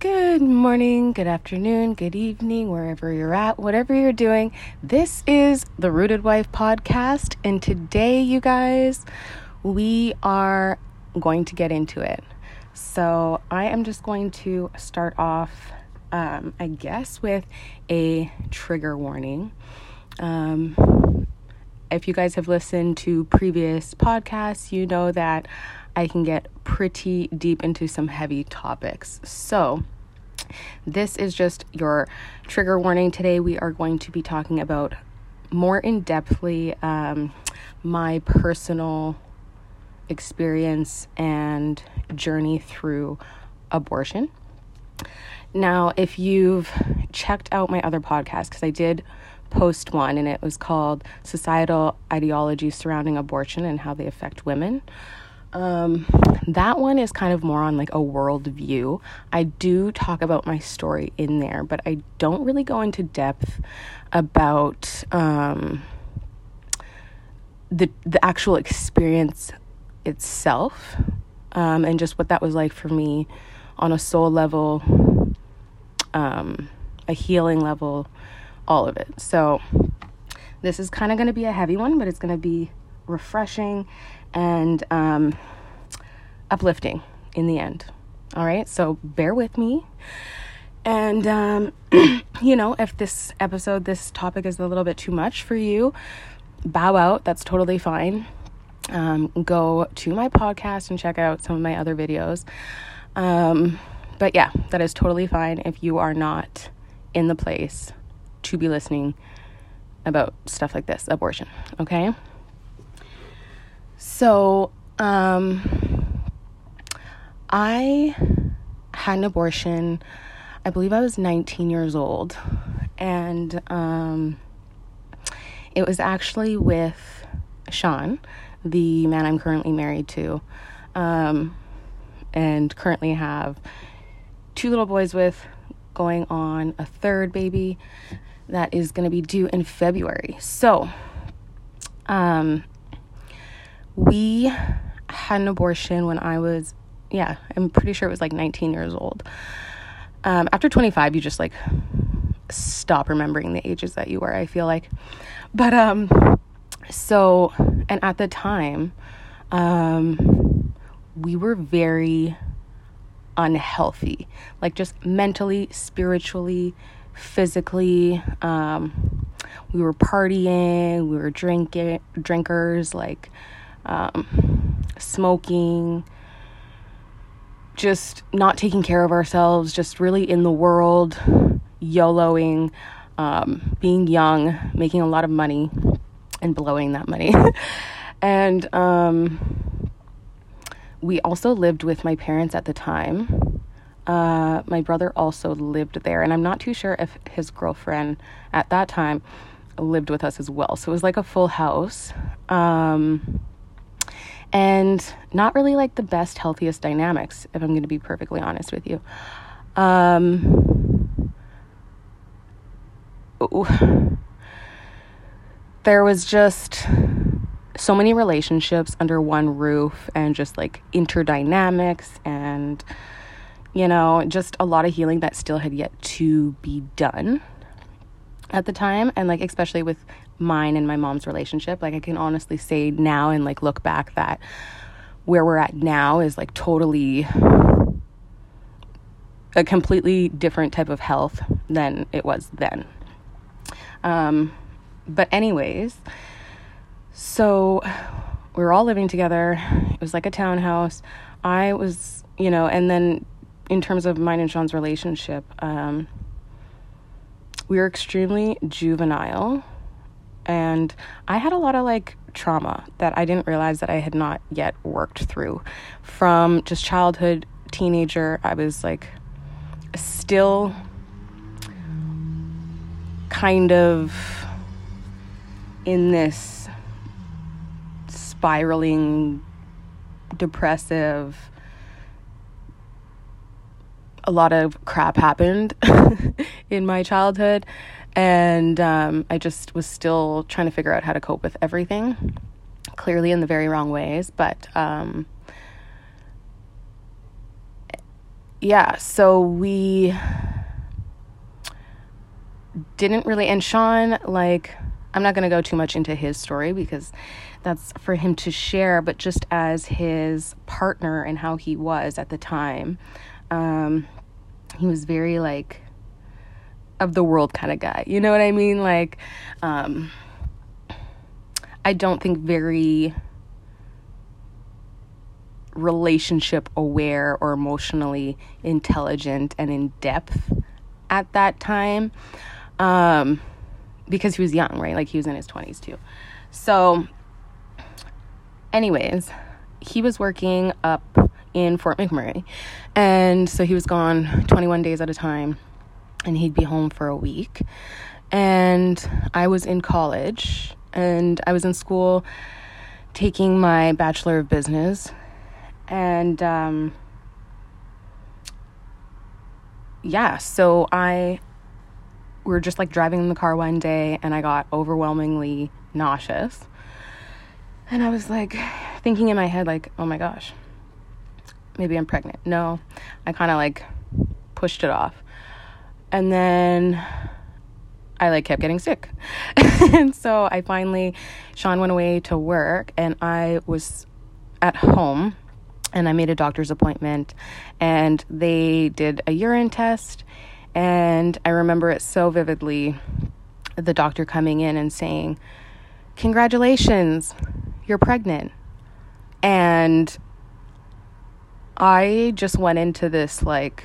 Good morning, good afternoon, good evening, wherever you're at, whatever you're doing. This is the Rooted Wife podcast, and today, you guys, we are going to get into it. So, I am just going to start off, um, I guess, with a trigger warning. Um, if you guys have listened to previous podcasts, you know that I can get pretty deep into some heavy topics. So, this is just your trigger warning. Today, we are going to be talking about more in depthly um, my personal experience and journey through abortion. Now, if you've checked out my other podcast, because I did post one and it was called Societal Ideologies Surrounding Abortion and How They Affect Women. Um, that one is kind of more on like a world view. I do talk about my story in there, but I don't really go into depth about um, the the actual experience itself um, and just what that was like for me on a soul level, um, a healing level, all of it. So this is kind of going to be a heavy one, but it's going to be refreshing and um, uplifting in the end. All right, so bear with me. And, um, you know, if this episode, this topic is a little bit too much for you, bow out. That's totally fine. Um, go to my podcast and check out some of my other videos. Um, but yeah, that is totally fine if you are not in the place to be listening about stuff like this abortion, okay? So, um, I had an abortion. I believe I was 19 years old, and um, it was actually with Sean, the man I'm currently married to, um, and currently have two little boys with, going on a third baby that is going to be due in February. So, um, we had an abortion when I was, yeah, I'm pretty sure it was like 19 years old. Um, after 25, you just like stop remembering the ages that you were, I feel like. But, um, so, and at the time, um, we were very unhealthy, like just mentally, spiritually, physically. Um, we were partying, we were drinking, drinkers, like, um, smoking, just not taking care of ourselves, just really in the world, YOLOing, um, being young, making a lot of money, and blowing that money. and um, we also lived with my parents at the time. Uh, my brother also lived there, and I'm not too sure if his girlfriend at that time lived with us as well. So it was like a full house. Um, and not really like the best, healthiest dynamics, if I'm going to be perfectly honest with you. Um, there was just so many relationships under one roof and just like interdynamics and you know just a lot of healing that still had yet to be done at the time and like especially with mine and my mom's relationship. Like I can honestly say now and like look back that where we're at now is like totally a completely different type of health than it was then. Um, but anyways, so we were all living together. It was like a townhouse. I was, you know, and then in terms of mine and Sean's relationship, um, we were extremely juvenile and I had a lot of like trauma that I didn't realize that I had not yet worked through. From just childhood, teenager, I was like still kind of in this spiraling, depressive, a lot of crap happened in my childhood and um, I just was still trying to figure out how to cope with everything, clearly in the very wrong ways. But um, yeah, so we didn't really, and Sean, like, I'm not going to go too much into his story because that's for him to share, but just as his partner and how he was at the time, um, he was very like of the world kind of guy. You know what I mean? Like, um, I don't think very relationship aware or emotionally intelligent and in depth at that time um, because he was young, right? Like he was in his 20s too. So, anyways, he was working up in Fort McMurray. And so he was gone 21 days at a time and he'd be home for a week. And I was in college and I was in school taking my Bachelor of Business. And um, yeah, so I we were just like driving in the car one day and I got overwhelmingly nauseous. And I was like thinking in my head, like, oh my gosh, maybe I'm pregnant. No, I kind of like pushed it off. And then I like kept getting sick. and so I finally, Sean went away to work and I was at home and I made a doctor's appointment and they did a urine test. And I remember it so vividly the doctor coming in and saying, Congratulations, you're pregnant. And I just went into this like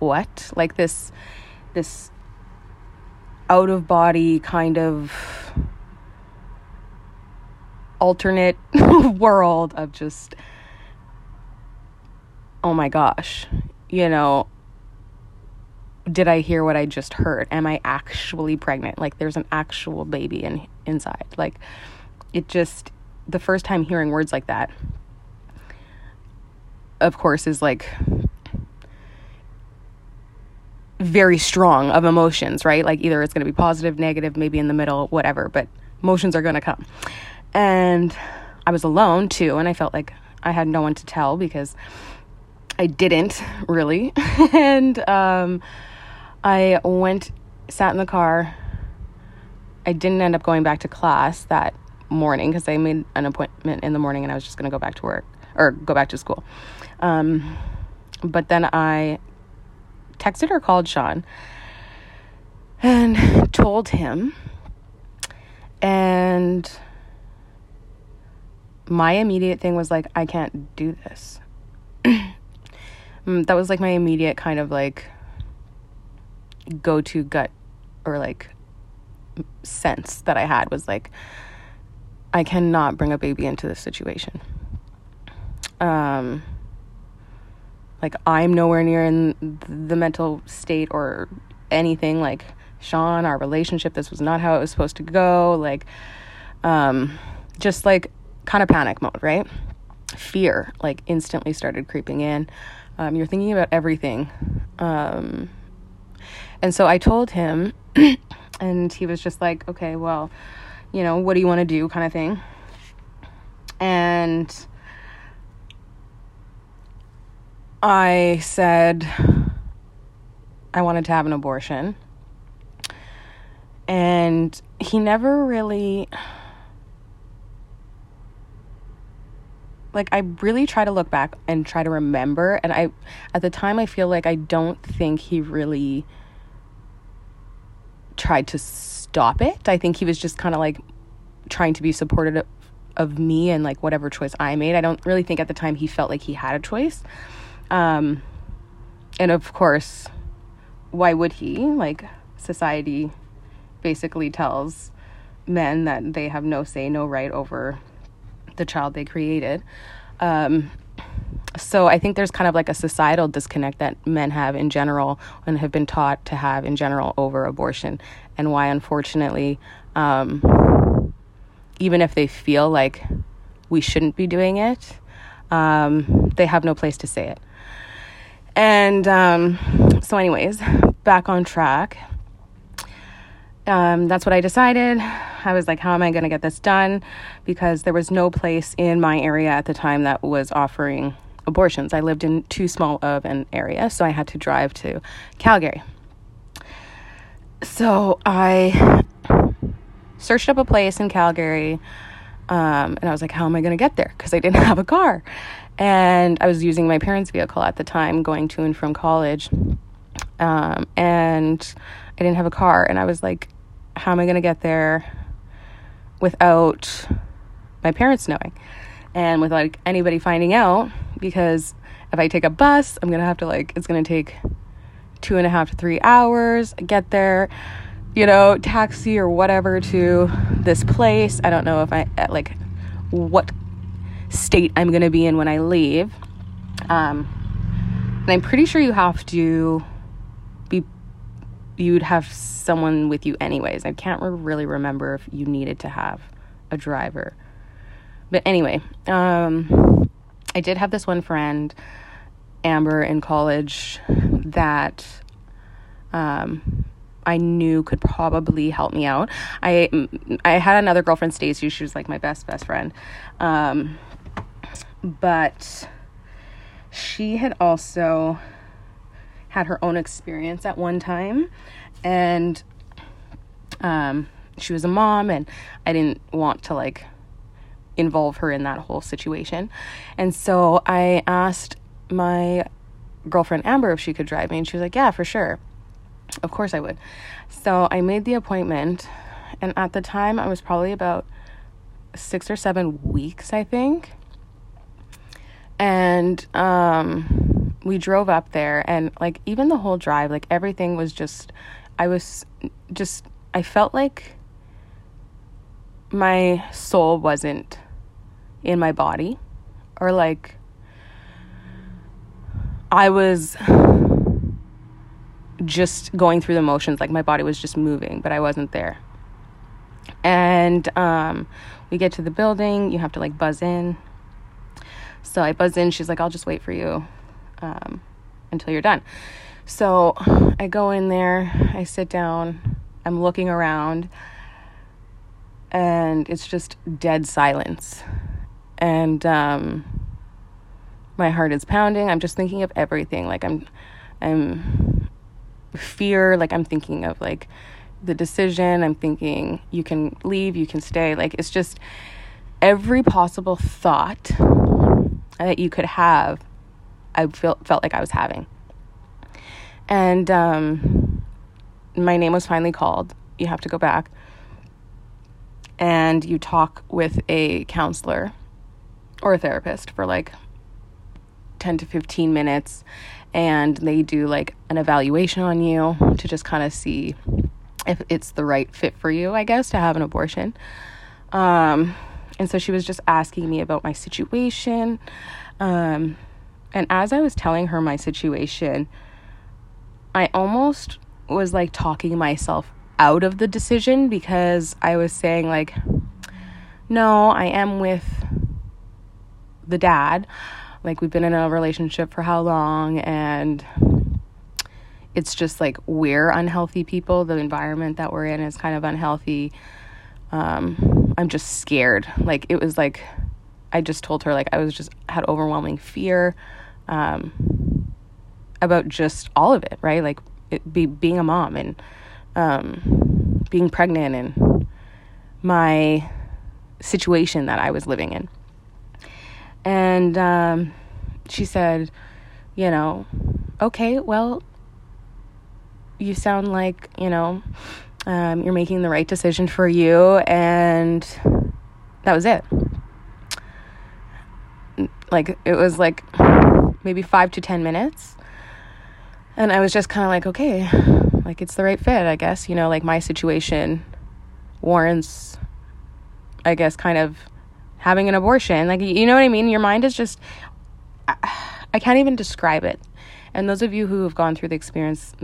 what? Like this this out of body kind of alternate world of just oh my gosh. You know, did I hear what I just heard? Am I actually pregnant? Like there's an actual baby in inside. Like it just the first time hearing words like that of course is like very strong of emotions, right? Like either it's going to be positive, negative, maybe in the middle, whatever, but emotions are going to come. And I was alone too, and I felt like I had no one to tell because I didn't really. and um, I went, sat in the car. I didn't end up going back to class that morning because I made an appointment in the morning and I was just going to go back to work or go back to school. Um, but then I texted or called Sean and told him. And my immediate thing was like, I can't do this. Mm, that was like my immediate kind of like go to gut or like sense that I had was like, I cannot bring a baby into this situation. Um, like I'm nowhere near in the mental state or anything. Like Sean, our relationship, this was not how it was supposed to go. Like, um, just like kind of panic mode, right? Fear like instantly started creeping in. Um, you're thinking about everything. Um, and so I told him, and he was just like, okay, well, you know, what do you want to do, kind of thing. And I said I wanted to have an abortion. And he never really like I really try to look back and try to remember and I at the time I feel like I don't think he really tried to stop it. I think he was just kind of like trying to be supportive of me and like whatever choice I made. I don't really think at the time he felt like he had a choice. Um, and of course, why would he? Like, society basically tells men that they have no say, no right over the child they created. Um, so I think there's kind of like a societal disconnect that men have in general and have been taught to have in general over abortion, and why, unfortunately, um, even if they feel like we shouldn't be doing it, um, they have no place to say it. And um, so, anyways, back on track. Um, that's what I decided. I was like, how am I going to get this done? Because there was no place in my area at the time that was offering abortions. I lived in too small of an area, so I had to drive to Calgary. So I searched up a place in Calgary, um, and I was like, how am I going to get there? Because I didn't have a car. And I was using my parents' vehicle at the time, going to and from college. Um, and I didn't have a car. And I was like, how am I going to get there without my parents knowing? And without like, anybody finding out, because if I take a bus, I'm going to have to, like, it's going to take two and a half to three hours, get there, you know, taxi or whatever to this place. I don't know if I, like, what state I'm going to be in when I leave. Um, and I'm pretty sure you have to be, you'd have someone with you anyways. I can't really remember if you needed to have a driver. But anyway, um, I did have this one friend, Amber, in college that um, I knew could probably help me out. I I had another girlfriend, Stacy. She was like my best best friend, um, but she had also had her own experience at one time, and um, she was a mom, and I didn't want to like involve her in that whole situation, and so I asked my girlfriend Amber if she could drive me, and she was like, "Yeah, for sure." Of course I would. So I made the appointment, and at the time I was probably about six or seven weeks, I think. And um, we drove up there, and like even the whole drive, like everything was just, I was just, I felt like my soul wasn't in my body, or like I was just going through the motions, like my body was just moving, but I wasn't there. And um, we get to the building, you have to like buzz in. So I buzz in, she's like, I'll just wait for you um, until you're done. So I go in there, I sit down, I'm looking around, and it's just dead silence. And um, my heart is pounding. I'm just thinking of everything. Like I'm, I'm fear like i'm thinking of like the decision i'm thinking you can leave you can stay like it's just every possible thought that you could have i felt felt like i was having. And um, my name was finally called. You have to go back. And you talk with a counselor or a therapist for like 10 to 15 minutes. And they do like an evaluation on you to just kind of see if it's the right fit for you, I guess, to have an abortion. Um, and so she was just asking me about my situation. Um, and as I was telling her my situation, I almost was like talking myself out of the decision because I was saying, like, no, I am with the dad. Like we've been in a relationship for how long and it's just like we're unhealthy people. The environment that we're in is kind of unhealthy. Um, i'm just scared. Like it was like i just told her like i was just had overwhelming fear um, about just all of it right? Like it be being a mom and um, being pregnant and my situation that i was living in. And um, she said, you know, okay, well, you sound like, you know, um, you're making the right decision for you. And that was it. Like, it was like maybe five to 10 minutes. And I was just kind of like, okay, like it's the right fit, I guess. You know, like my situation warrants, I guess, kind of having an abortion. Like, you know what I mean? Your mind is just, I can't even describe it. And those of you who have gone through the experience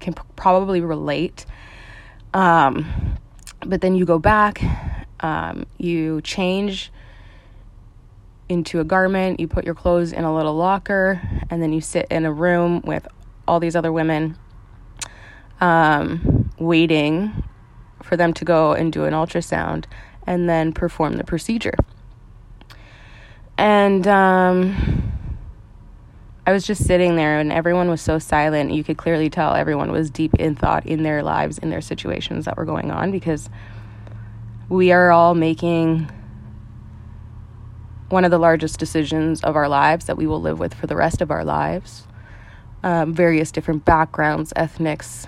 can probably relate. Um, but then you go back, um, you change into a garment, you put your clothes in a little locker, and then you sit in a room with all these other women um, waiting for them to go and do an ultrasound and then perform the procedure. And um, I was just sitting there and everyone was so silent. You could clearly tell everyone was deep in thought in their lives, in their situations that were going on because we are all making one of the largest decisions of our lives that we will live with for the rest of our lives. Um, various different backgrounds, ethnics,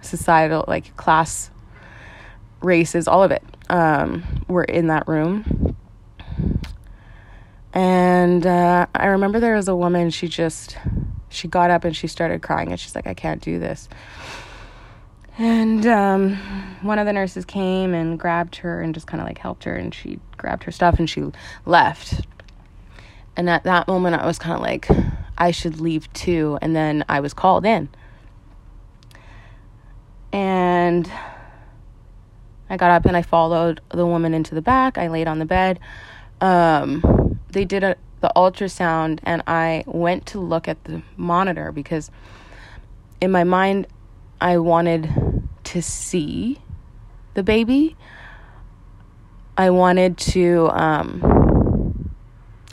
societal, like class, races, all of it um, were in that room. And uh, I remember there was a woman, she just, she got up and she started crying and she's like, I can't do this. And um, one of the nurses came and grabbed her and just kind of like helped her and she grabbed her stuff and she left. And at that moment, I was kind of like, I should leave too. And then I was called in. And I got up and I followed the woman into the back. I laid on the bed. Um, they did a, the ultrasound, and I went to look at the monitor because in my mind, I wanted to see the baby. I wanted to um,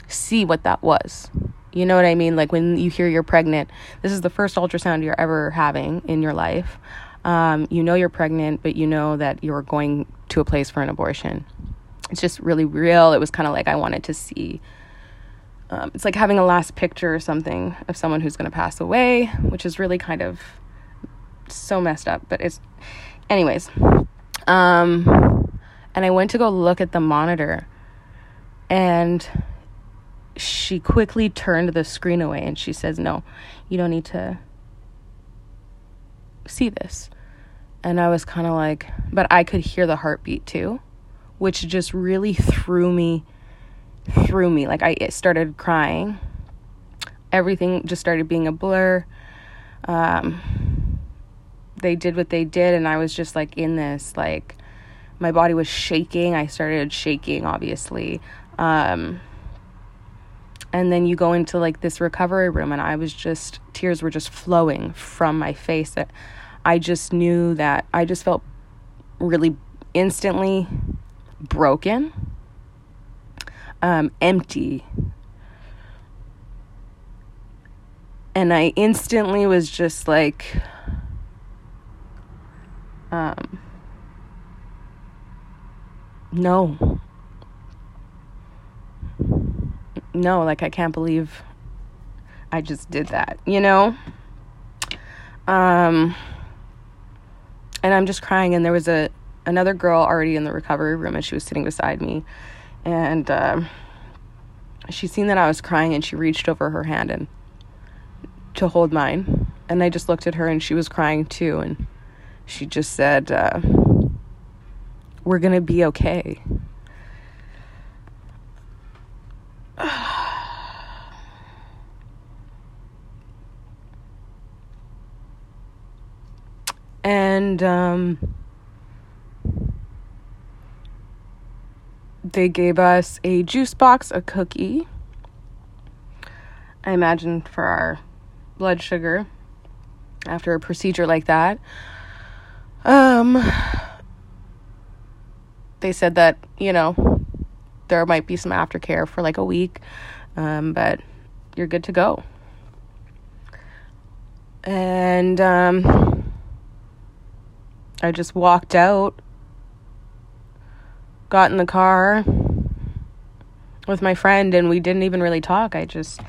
see what that was. You know what I mean? Like when you hear you're pregnant, this is the first ultrasound you're ever having in your life. Um, you know you're pregnant, but you know that you're going to a place for an abortion. It's just really real. It was kind of like I wanted to see. Um, it's like having a last picture or something of someone who's going to pass away, which is really kind of so messed up. But it's, anyways. Um, and I went to go look at the monitor, and she quickly turned the screen away and she says, No, you don't need to see this. And I was kind of like, but I could hear the heartbeat too, which just really threw me, threw me. Like I started crying. Everything just started being a blur. Um, they did what they did, and I was just like in this, like, my body was shaking. I started shaking, obviously. Um, and then you go into like this recovery room, and I was just, tears were just flowing from my face. That I just knew that I just felt really instantly broken, um, empty. And I instantly was just like, um, no. No, like I can't believe I just did that, you know? Um, and I'm just crying. And there was a another girl already in the recovery room, and she was sitting beside me, and uh, she seen that I was crying, and she reached over her hand and to hold mine, and I just looked at her, and she was crying too, and she just said, uh, "We're gonna be okay." and um, they gave us a juice box, a cookie. I imagine for our blood sugar after a procedure like that. Um, they said that, you know, there might be some aftercare for like a week, um, but you're good to go. And um, I just walked out, got in the car with my friend, and we didn't even really talk. I just,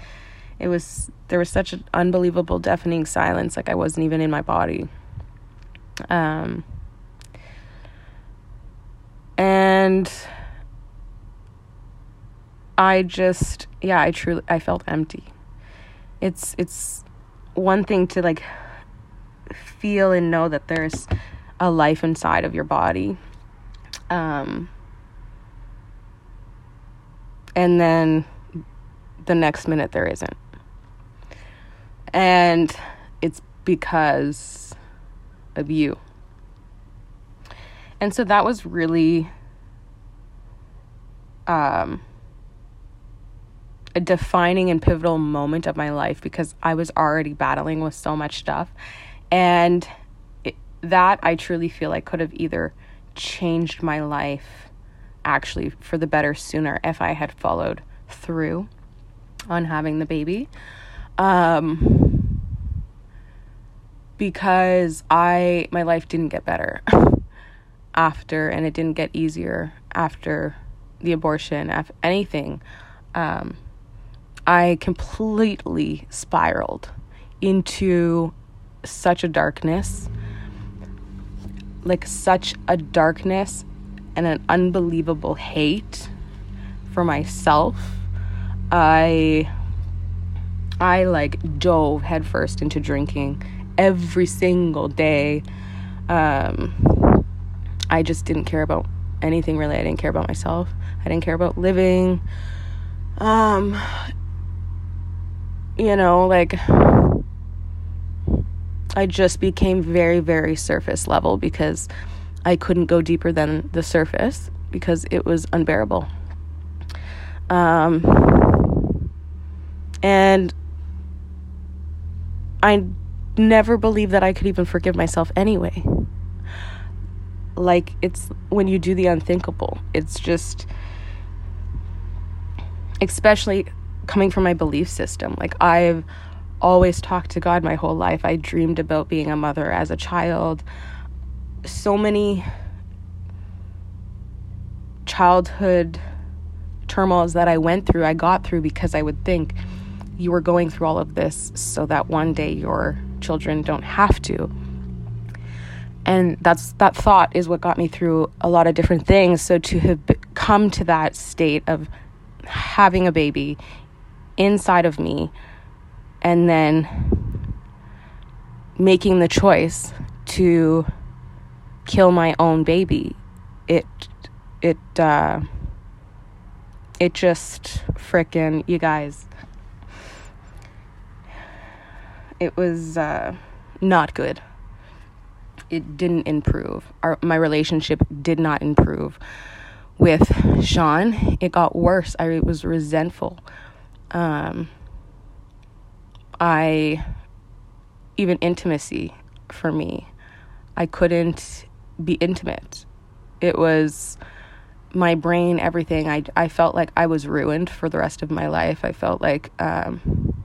it was, there was such an unbelievable, deafening silence, like I wasn't even in my body. Um, and I just, yeah, I truly, I felt empty. It's, it's one thing to like feel and know that there's a life inside of your body. Um, and then the next minute there isn't. And it's because of you. And so that was really um, a defining and pivotal moment of my life because I was already battling with so much stuff. And that I truly feel like could have either changed my life actually for the better sooner if I had followed through on having the baby. Um, because I my life didn't get better after, and it didn't get easier after the abortion, after anything. Um, I completely spiraled into such a darkness, like such a darkness and an unbelievable hate for myself. I I like dove headfirst into drinking every single day. Um, I just didn't care about anything really. I didn't care about myself. I didn't care about living. Um, you know, like I just became very, very surface level because I couldn't go deeper than the surface because it was unbearable. Um, and I never believed that I could even forgive myself anyway. Like, it's when you do the unthinkable, it's just, especially coming from my belief system. Like, I've always talked to God my whole life. I dreamed about being a mother as a child. So many childhood turmoils that I went through, I got through because I would think you were going through all of this so that one day your children don't have to. And that's that thought is what got me through a lot of different things. So to have come to that state of having a baby inside of me and then making the choice to kill my own baby. It it uh it just frickin' you guys. It was uh not good. It didn't improve. Our my relationship did not improve with Sean. It got worse. I was resentful. Um I even intimacy for me. I couldn't be intimate. It was my brain everything. I I felt like I was ruined for the rest of my life. I felt like um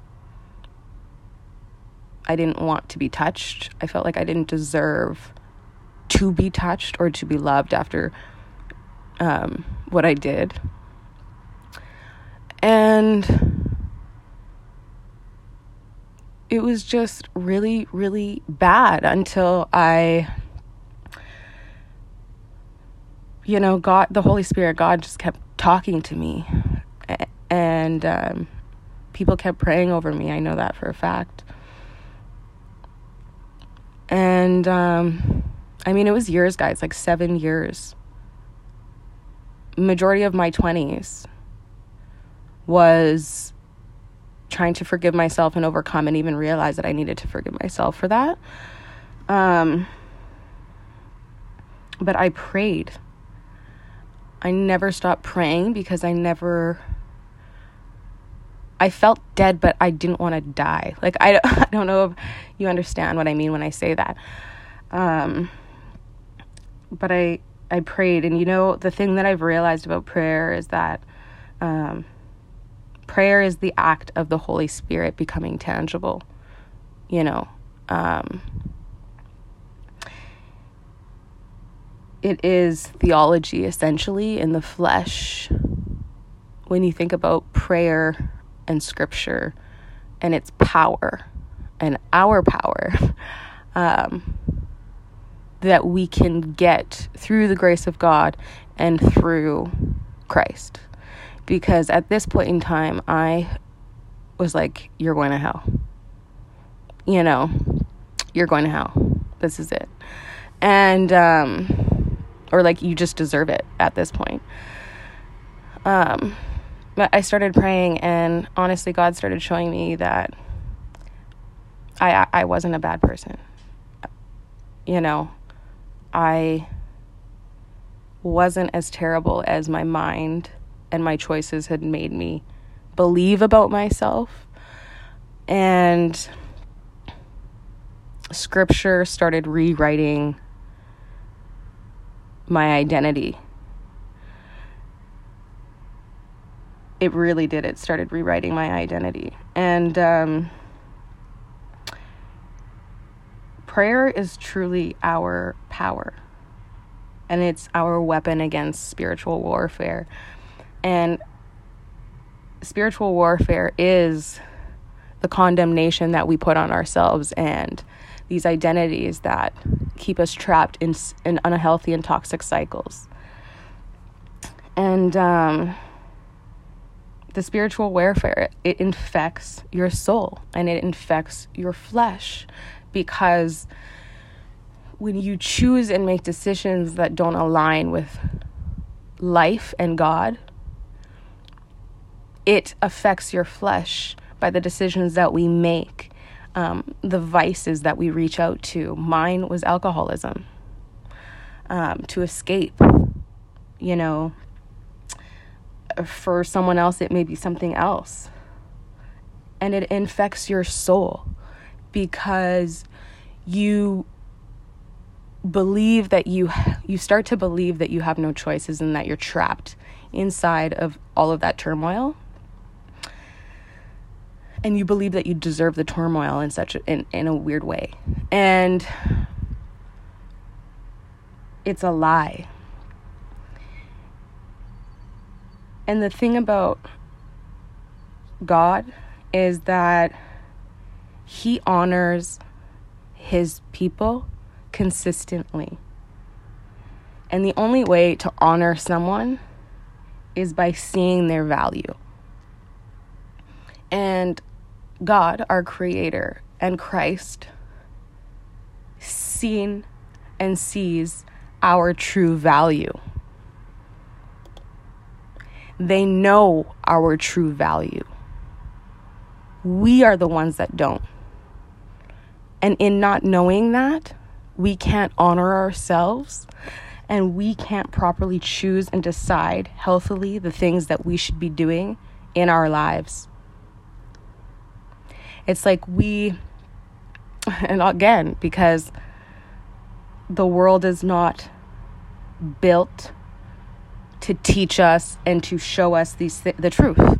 I didn't want to be touched. I felt like I didn't deserve to be touched or to be loved after um what I did. And it was just really, really bad until I, you know, God, the Holy Spirit, God just kept talking to me. And um, people kept praying over me. I know that for a fact. And um, I mean, it was years, guys, like seven years. Majority of my 20s was trying to forgive myself and overcome and even realize that I needed to forgive myself for that. Um, but I prayed. I never stopped praying because I never I felt dead but I didn't want to die. Like I, I don't know if you understand what I mean when I say that. Um, but I I prayed and you know the thing that I've realized about prayer is that um, prayer is the act of the Holy Spirit becoming tangible, you know. Um, it is theology essentially in the flesh. When you think about prayer and scripture and its power and our power um, that we can get through the grace of God and through Christ because at this point in time, I was like, You're going to hell. You know, you're going to hell. This is it. And, um, or like, you just deserve it at this point. Um, but I started praying, and honestly, God started showing me that I, I wasn't a bad person. You know, I wasn't as terrible as my mind and my choices had made me believe about myself. And scripture started rewriting my identity. It really did. It started rewriting my identity. And um, prayer is truly our power, and it's our weapon against spiritual warfare. And spiritual warfare is the condemnation that we put on ourselves and these identities that keep us trapped in, in unhealthy and toxic cycles. And um, the spiritual warfare, it infects your soul and it infects your flesh because when you choose and make decisions that don't align with life and God, it affects your flesh by the decisions that we make, um, the vices that we reach out to. Mine was alcoholism um, to escape, you know. For someone else, it may be something else. And it infects your soul because you believe that you you start to believe that you have no choices and that you're trapped inside of all of that turmoil and you believe that you deserve the turmoil in such a, in, in a weird way and it's a lie and the thing about god is that he honors his people consistently. And the only way to honor someone is by seeing their value. And God, our Creator, and Christ seen and sees our true value. They know our true value. We are the ones that don't. And in not knowing that, we can't honor ourselves and we can't properly choose and decide healthily the things that we should be doing in our lives. It's like we, and again, because the world is not built to teach us and to show us these th- the truth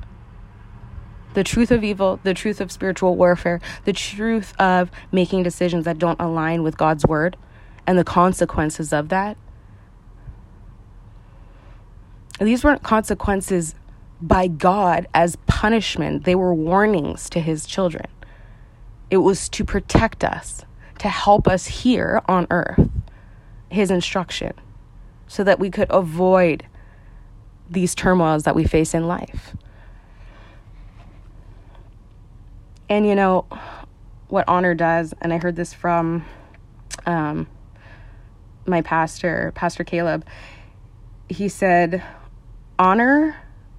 the truth of evil, the truth of spiritual warfare, the truth of making decisions that don't align with God's word, and the consequences of that. These weren't consequences by God as punishment, they were warnings to his children. It was to protect us, to help us here on earth, his instruction, so that we could avoid these turmoils that we face in life. And you know, what honor does, and I heard this from um, my pastor, Pastor Caleb, he said, honor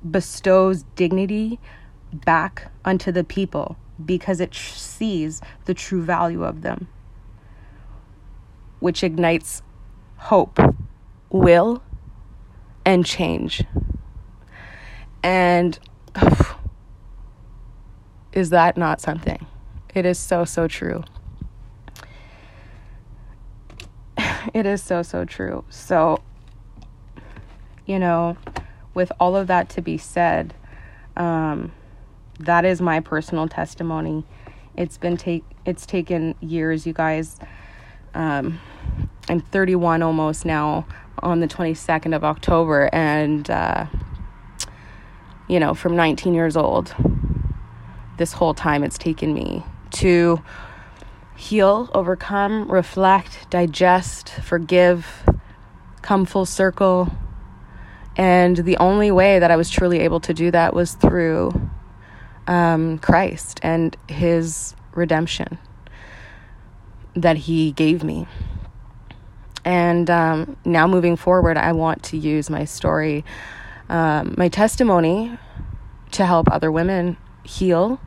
bestows dignity back unto the people because it sees the true value of them, which ignites hope, will, and change. And is that not something? It is so, so true. It is so, so true. So, you know, with all of that to be said, um, that is my personal testimony. It's been take it's taken years, you guys. Um, I'm 31 almost now on the 22nd of October, and uh, you know, from 19 years old this whole time it's taken me to heal, overcome, reflect, digest, forgive, come full circle. And the only way that I was truly able to do that was through um, Christ and his redemption that he gave me. And um, now moving forward, I want to use my story, um, my testimony, to help other women heal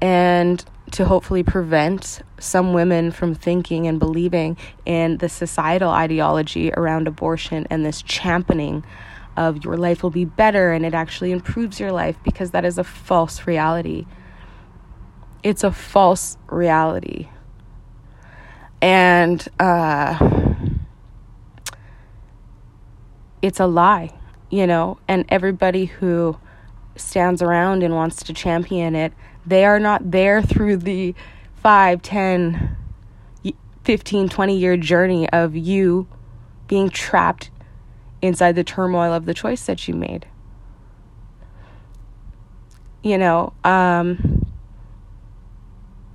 and to hopefully prevent some women from thinking and believing in the societal ideology around abortion and this championing of your life will be better and it actually improves your life because that is a false reality. It's a false reality. And uh, it's a lie, you know, and everybody who stands around and wants to champion it they are not there through the five, ten 15, 20 year journey of you being trapped inside the turmoil of the choice that you made. You know, um,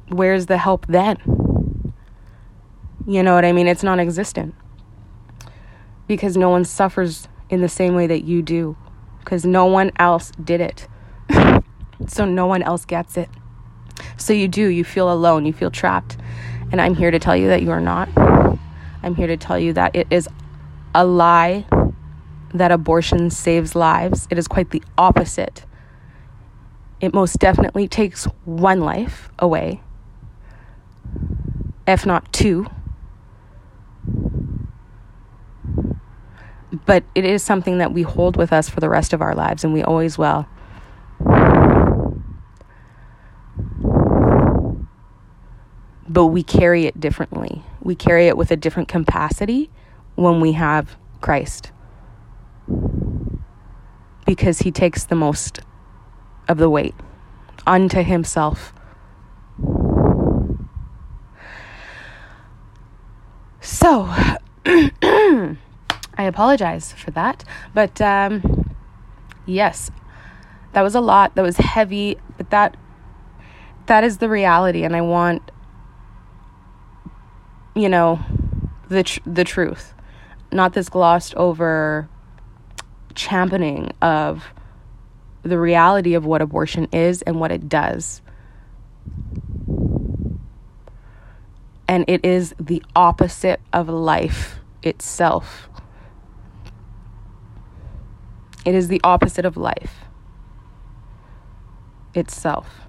where's the help then? You know what I mean? It's non existent. Because no one suffers in the same way that you do. Because no one else did it. so no one else gets it. So you do, you feel alone, you feel trapped. And I'm here to tell you that you are not. I'm here to tell you that it is a lie that abortion saves lives. It is quite the opposite. It most definitely takes one life away, if not two. But it is something that we hold with us for the rest of our lives, and we always will. But we carry it differently. We carry it with a different capacity when we have Christ. Because he takes the most of the weight unto himself. So, I apologize for that. But um, yes, that was a lot. That was heavy, but that that is the reality and I want you know the tr- the truth. Not this glossed over championing of the reality of what abortion is and what it does. And it is the opposite of life itself. It is the opposite of life itself.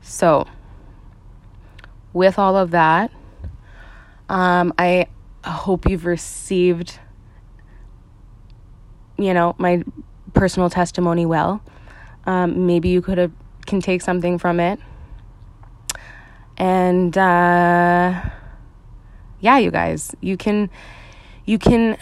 So, with all of that, um, I hope you've received, you know, my personal testimony well. Um, maybe you could have can take something from it, and uh, yeah, you guys, you can you can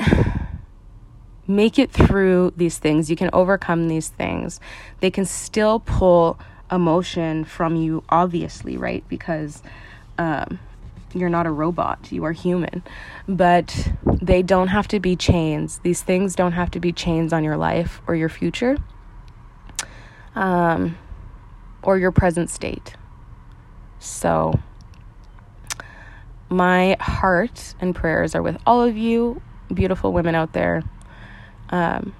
make it through these things. You can overcome these things. They can still pull emotion from you, obviously, right? Because um, you're not a robot, you are human. But they don't have to be chains. These things don't have to be chains on your life or your future um, or your present state. So, my heart and prayers are with all of you, beautiful women out there. Um,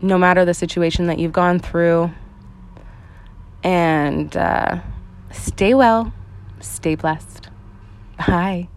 no matter the situation that you've gone through, and uh, stay well, stay blessed. Bye.